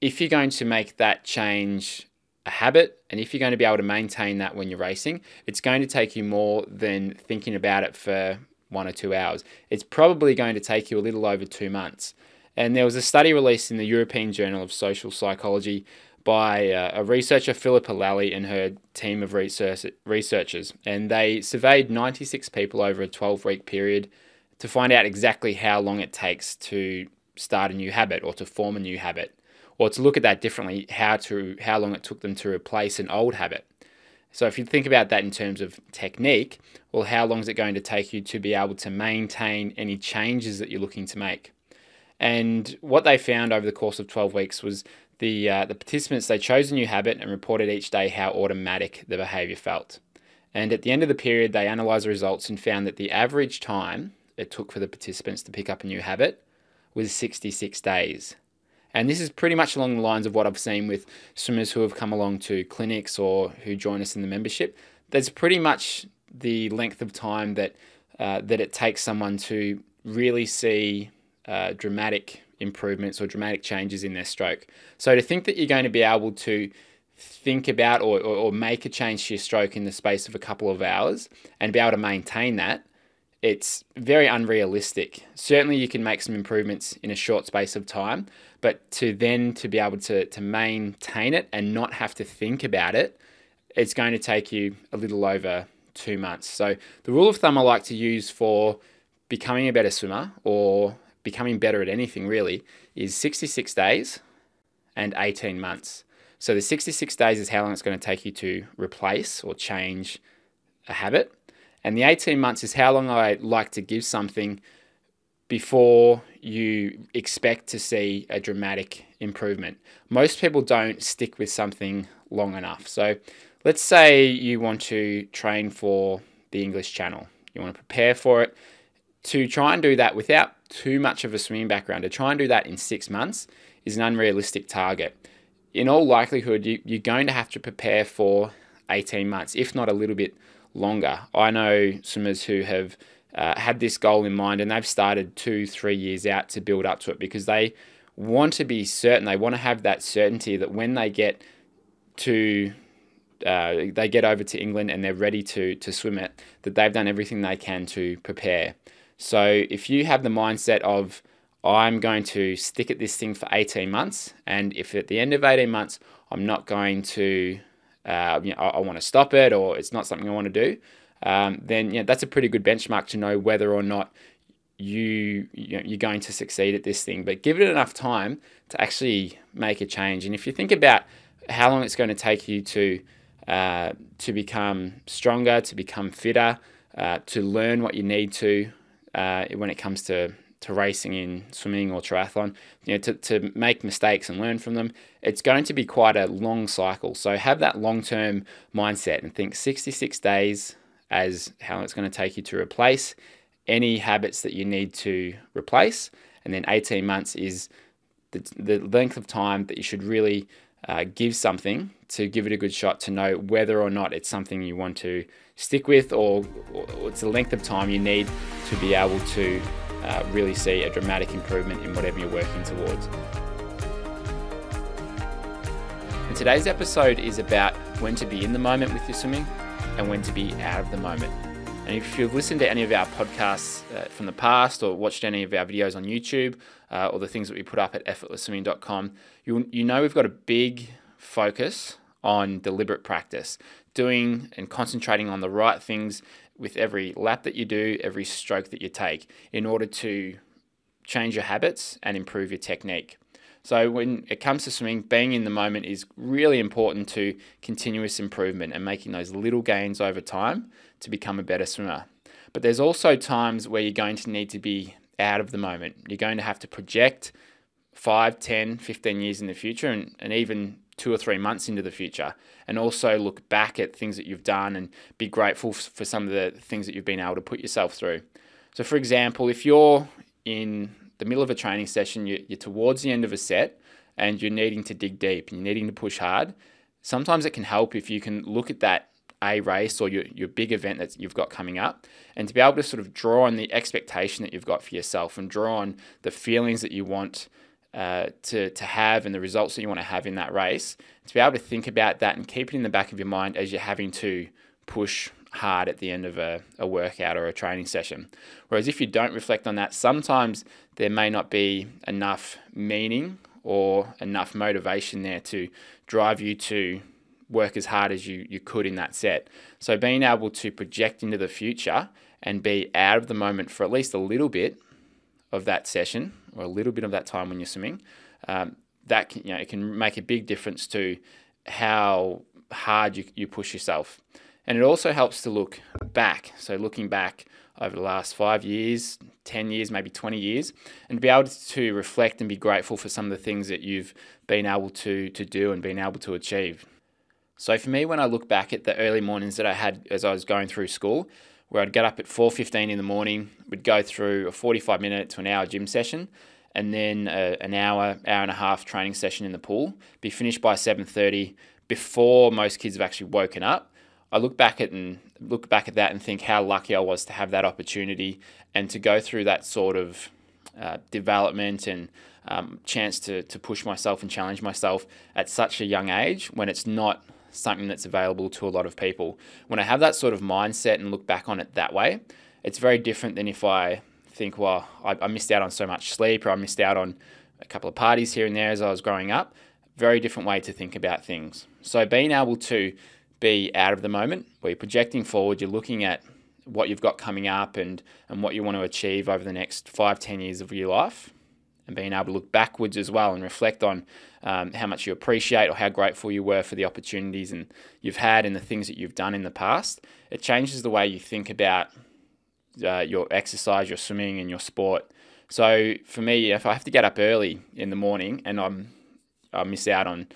if you're going to make that change a habit and if you're going to be able to maintain that when you're racing, it's going to take you more than thinking about it for one or two hours. It's probably going to take you a little over two months. And there was a study released in the European Journal of Social Psychology by uh, a researcher, Philippa Lally, and her team of research, researchers. And they surveyed 96 people over a 12 week period to find out exactly how long it takes to start a new habit or to form a new habit or to look at that differently, how to how long it took them to replace an old habit. So if you think about that in terms of technique, well, how long is it going to take you to be able to maintain any changes that you're looking to make? And what they found over the course of 12 weeks was the uh, the participants they chose a new habit and reported each day how automatic the behavior felt. And at the end of the period, they analyzed the results and found that the average time it took for the participants to pick up a new habit was 66 days. And this is pretty much along the lines of what I've seen with swimmers who have come along to clinics or who join us in the membership. That's pretty much the length of time that uh, that it takes someone to really see uh, dramatic improvements or dramatic changes in their stroke. So to think that you're going to be able to think about or, or, or make a change to your stroke in the space of a couple of hours and be able to maintain that it's very unrealistic. Certainly, you can make some improvements in a short space of time, but to then to be able to, to maintain it and not have to think about it, it's going to take you a little over two months. So, the rule of thumb I like to use for becoming a better swimmer or becoming better at anything really is 66 days and 18 months. So, the 66 days is how long it's going to take you to replace or change a habit. And the 18 months is how long I like to give something before you expect to see a dramatic improvement. Most people don't stick with something long enough. So let's say you want to train for the English Channel, you want to prepare for it. To try and do that without too much of a swimming background, to try and do that in six months is an unrealistic target. In all likelihood, you, you're going to have to prepare for 18 months, if not a little bit longer. I know swimmers who have uh, had this goal in mind and they've started two, three years out to build up to it because they want to be certain. They want to have that certainty that when they get to uh, they get over to England and they're ready to to swim it, that they've done everything they can to prepare. So if you have the mindset of I'm going to stick at this thing for 18 months, and if at the end of 18 months I'm not going to, uh, you know, I, I want to stop it or it's not something I want to do, um, then you know, that's a pretty good benchmark to know whether or not you, you know, you're going to succeed at this thing. But give it enough time to actually make a change. And if you think about how long it's going to take you to uh, to become stronger, to become fitter, uh, to learn what you need to uh, when it comes to to racing in swimming or triathlon, you know, to, to make mistakes and learn from them, it's going to be quite a long cycle. So have that long term mindset and think 66 days as how it's going to take you to replace any habits that you need to replace. And then 18 months is the, the length of time that you should really uh, give something to give it a good shot to know whether or not it's something you want to stick with or, or it's the length of time you need to be able to uh, really see a dramatic improvement in whatever you're working towards. And today's episode is about when to be in the moment with your swimming and when to be out of the moment. And if you've listened to any of our podcasts uh, from the past or watched any of our videos on YouTube uh, or the things that we put up at effortlessswimming.com, you, you know we've got a big focus on deliberate practice, doing and concentrating on the right things with every lap that you do, every stroke that you take, in order to change your habits and improve your technique. So when it comes to swimming, being in the moment is really important to continuous improvement and making those little gains over time to become a better swimmer. But there's also times where you're going to need to be out of the moment. You're going to have to project 5, 10, 15 years in the future and, and even two or three months into the future and also look back at things that you've done and be grateful for some of the things that you've been able to put yourself through. So, for example, if you're in the middle of a training session, you're towards the end of a set and you're needing to dig deep and you're needing to push hard, sometimes it can help if you can look at that A race or your, your big event that you've got coming up and to be able to sort of draw on the expectation that you've got for yourself and draw on the feelings that you want uh, to, to have and the results that you want to have in that race, to be able to think about that and keep it in the back of your mind as you're having to push hard at the end of a, a workout or a training session. Whereas if you don't reflect on that, sometimes there may not be enough meaning or enough motivation there to drive you to work as hard as you, you could in that set. So being able to project into the future and be out of the moment for at least a little bit of that session or a little bit of that time when you're swimming, um, that can, you know, it can make a big difference to how hard you, you push yourself. And it also helps to look back. So looking back over the last five years, 10 years, maybe 20 years, and be able to reflect and be grateful for some of the things that you've been able to, to do and been able to achieve. So for me, when I look back at the early mornings that I had as I was going through school, where I'd get up at 4.15 in the morning, would go through a 45 minute to an hour gym session, and then a, an hour, hour and a half training session in the pool, be finished by 7.30 before most kids have actually woken up. I look back at and look back at that and think how lucky I was to have that opportunity and to go through that sort of uh, development and um, chance to, to push myself and challenge myself at such a young age when it's not something that's available to a lot of people. When I have that sort of mindset and look back on it that way, it's very different than if I think, well, I, I missed out on so much sleep or I missed out on a couple of parties here and there as I was growing up. Very different way to think about things. So being able to be out of the moment, where you're projecting forward, you're looking at what you've got coming up and, and what you want to achieve over the next five, ten years of your life, and being able to look backwards as well and reflect on um, how much you appreciate or how grateful you were for the opportunities and you've had and the things that you've done in the past. It changes the way you think about uh, your exercise, your swimming, and your sport. So for me, if I have to get up early in the morning and I'm I miss out on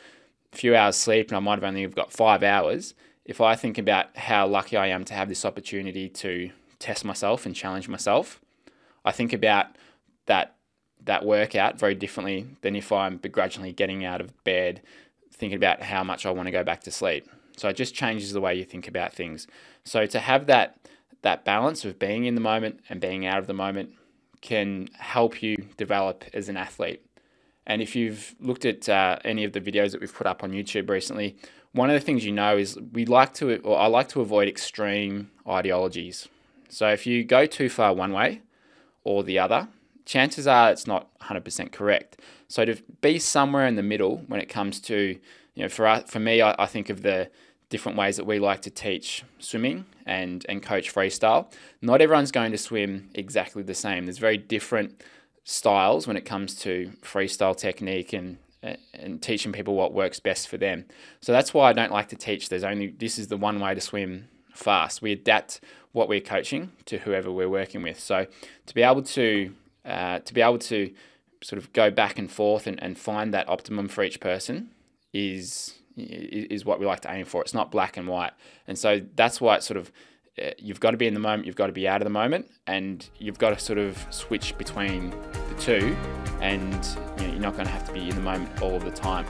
a few hours sleep and I might have only got five hours, if I think about how lucky I am to have this opportunity to test myself and challenge myself, I think about that that workout very differently than if I'm begrudgingly getting out of bed, thinking about how much I want to go back to sleep. So it just changes the way you think about things. So to have that that balance of being in the moment and being out of the moment can help you develop as an athlete. And if you've looked at uh, any of the videos that we've put up on YouTube recently, one of the things you know is we like to, or I like to avoid extreme ideologies. So if you go too far one way or the other, chances are it's not 100% correct. So to be somewhere in the middle when it comes to, you know, for us, for me, I, I think of the different ways that we like to teach swimming and, and coach freestyle. Not everyone's going to swim exactly the same. There's very different styles when it comes to freestyle technique and and teaching people what works best for them. So that's why I don't like to teach. There's only this is the one way to swim fast. We adapt what we're coaching to whoever we're working with. So to be able to uh, to be able to sort of go back and forth and, and find that optimum for each person is is what we like to aim for. It's not black and white, and so that's why it's sort of uh, you've got to be in the moment, you've got to be out of the moment, and you've got to sort of switch between the two, and you know, you're not going to have to be in the moment all the time.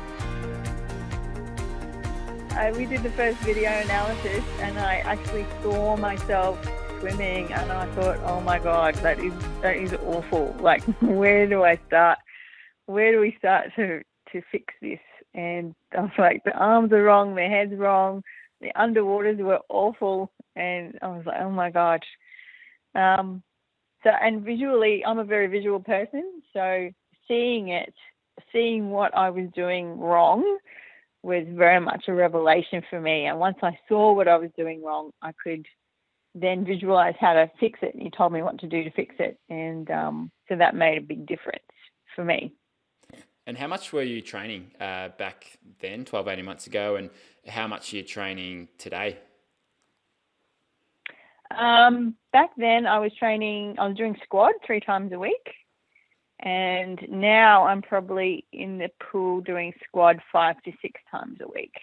Uh, we did the first video analysis, and I actually saw myself swimming, and I thought, oh my god, that is that is awful. Like, where do I start? Where do we start to to fix this? and I was like, the arms are wrong, the head's wrong, the underwaters were awful, and I was like, oh my god. Um, so and visually, I'm a very visual person, so seeing it, seeing what I was doing wrong, was very much a revelation for me. And once I saw what I was doing wrong, I could then visualize how to fix it. And you told me what to do to fix it, and um, so that made a big difference for me. And how much were you training uh, back then, 12, 18 months ago, and how much are you training today? Um, back then, I was training, I was doing squad three times a week. And now I'm probably in the pool doing squad five to six times a week.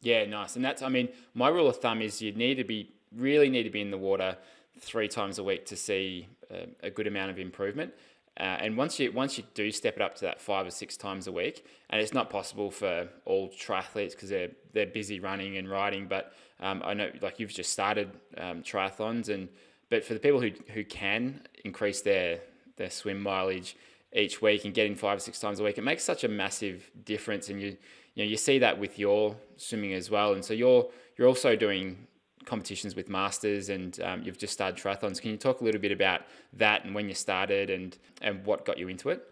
Yeah, nice. And that's, I mean, my rule of thumb is you need to be, really need to be in the water three times a week to see a, a good amount of improvement. Uh, and once you once you do step it up to that five or six times a week, and it's not possible for all triathletes because they're they're busy running and riding. But um, I know like you've just started um, triathlons, and but for the people who who can increase their their swim mileage each week and getting five or six times a week, it makes such a massive difference. And you you know you see that with your swimming as well. And so you're you're also doing competitions with masters and um, you've just started triathlons. Can you talk a little bit about that and when you started and, and what got you into it?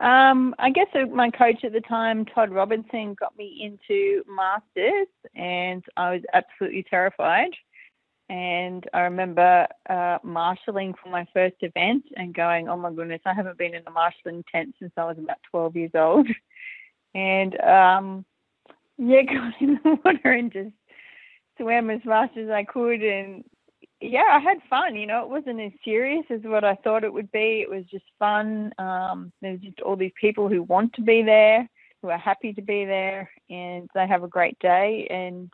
Um, I guess my coach at the time, Todd Robinson, got me into masters, and I was absolutely terrified. And I remember uh, marshalling for my first event and going, "Oh my goodness, I haven't been in a marshalling tent since I was about 12 years old." And um, yeah, got in the water and just swam as fast as I could and yeah, I had fun. You know, it wasn't as serious as what I thought it would be. It was just fun. Um, there's just all these people who want to be there, who are happy to be there, and they have a great day. And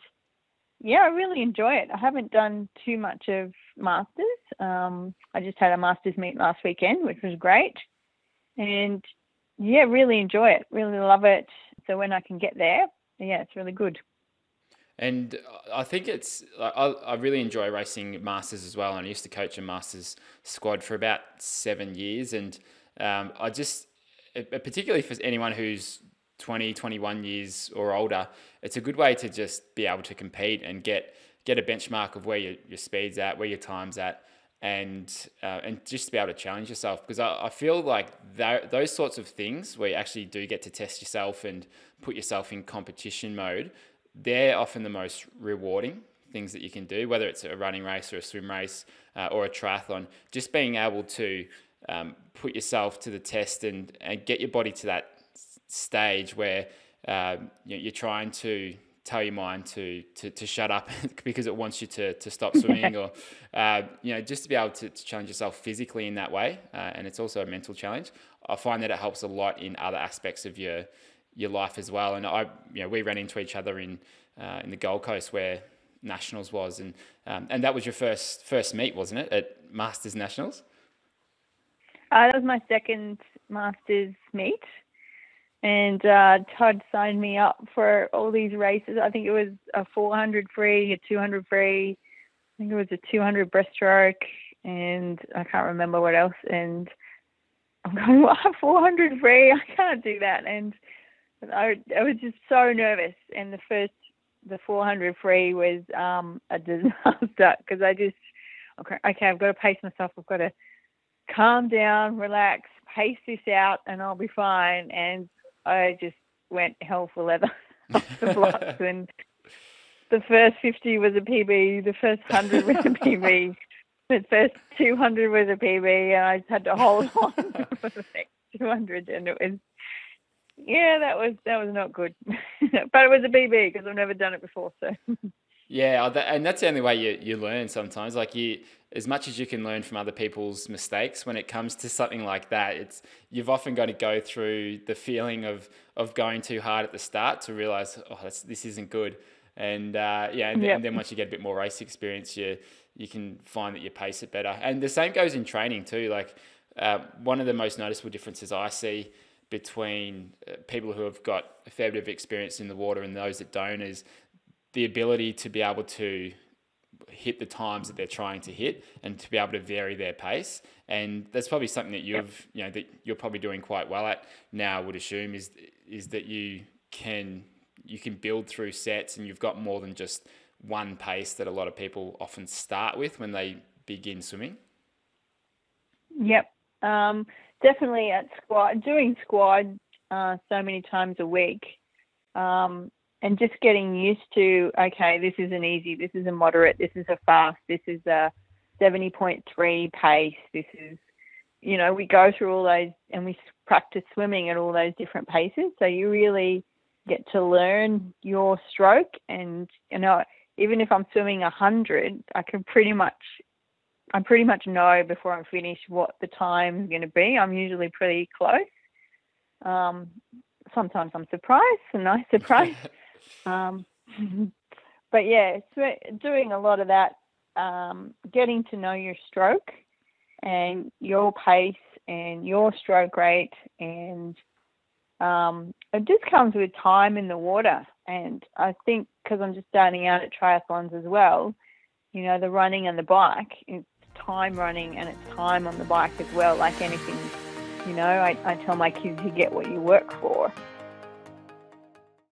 yeah, I really enjoy it. I haven't done too much of masters. Um, I just had a masters meet last weekend, which was great. And yeah, really enjoy it. Really love it. So when I can get there, yeah, it's really good. And I think it's, I, I really enjoy racing Masters as well. And I used to coach a Masters squad for about seven years. And um, I just, particularly for anyone who's 20, 21 years or older, it's a good way to just be able to compete and get get a benchmark of where your, your speed's at, where your time's at, and uh, and just to be able to challenge yourself because I, I feel like that, those sorts of things where you actually do get to test yourself and put yourself in competition mode, they're often the most rewarding things that you can do, whether it's a running race or a swim race uh, or a triathlon. Just being able to um, put yourself to the test and, and get your body to that stage where know, you're trying to tell your mind to to, to shut up because it wants you to, to stop swimming or uh, you know just to be able to, to challenge yourself physically in that way uh, and it's also a mental challenge i find that it helps a lot in other aspects of your your life as well and i you know we ran into each other in uh, in the gold coast where nationals was and um, and that was your first first meet wasn't it at masters nationals uh, that was my second masters meet and uh, Todd signed me up for all these races. I think it was a 400 free, a 200 free, I think it was a 200 breaststroke, and I can't remember what else. And I'm going, what, 400 free? I can't do that. And I, I was just so nervous. And the first, the 400 free was um, a disaster because I just, okay, okay, I've got to pace myself. I've got to calm down, relax, pace this out, and I'll be fine. And I just went hell for leather off the blocks and the first 50 was a PB, the first 100 was a PB, the first 200 was a PB, and I just had to hold on for the next 200, and it was, yeah, that was that was not good, but it was a PB because I've never done it before, so. Yeah, and that's the only way you, you learn sometimes. Like you, as much as you can learn from other people's mistakes, when it comes to something like that, it's you've often got to go through the feeling of of going too hard at the start to realize, oh, this isn't good. And uh, yeah, and, yep. and, then once you get a bit more race experience, you you can find that you pace it better. And the same goes in training too. Like uh, one of the most noticeable differences I see between uh, people who have got a fair bit of experience in the water and those that don't is the ability to be able to hit the times that they're trying to hit and to be able to vary their pace. And that's probably something that you've you know that you're probably doing quite well at now I would assume is is that you can you can build through sets and you've got more than just one pace that a lot of people often start with when they begin swimming? Yep. Um, definitely at squad doing squad uh, so many times a week um, and just getting used to okay, this is an easy, this is a moderate, this is a fast, this is a 70.3 pace, this is, you know, we go through all those and we practice swimming at all those different paces. So you really get to learn your stroke. And, you know, even if I'm swimming 100, I can pretty much. I pretty much know before I'm finished what the time's going to be. I'm usually pretty close. Um, sometimes I'm surprised, a nice surprise. Um, but yeah, doing a lot of that, um, getting to know your stroke and your pace and your stroke rate, and um, it just comes with time in the water. And I think because I'm just starting out at triathlons as well, you know, the running and the bike, it's time running and it's time on the bike as well, like anything. You know, I, I tell my kids you get what you work for.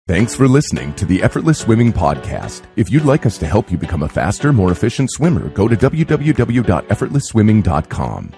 Thanks for listening to the Effortless Swimming Podcast. If you'd like us to help you become a faster, more efficient swimmer, go to www.effortlessswimming.com.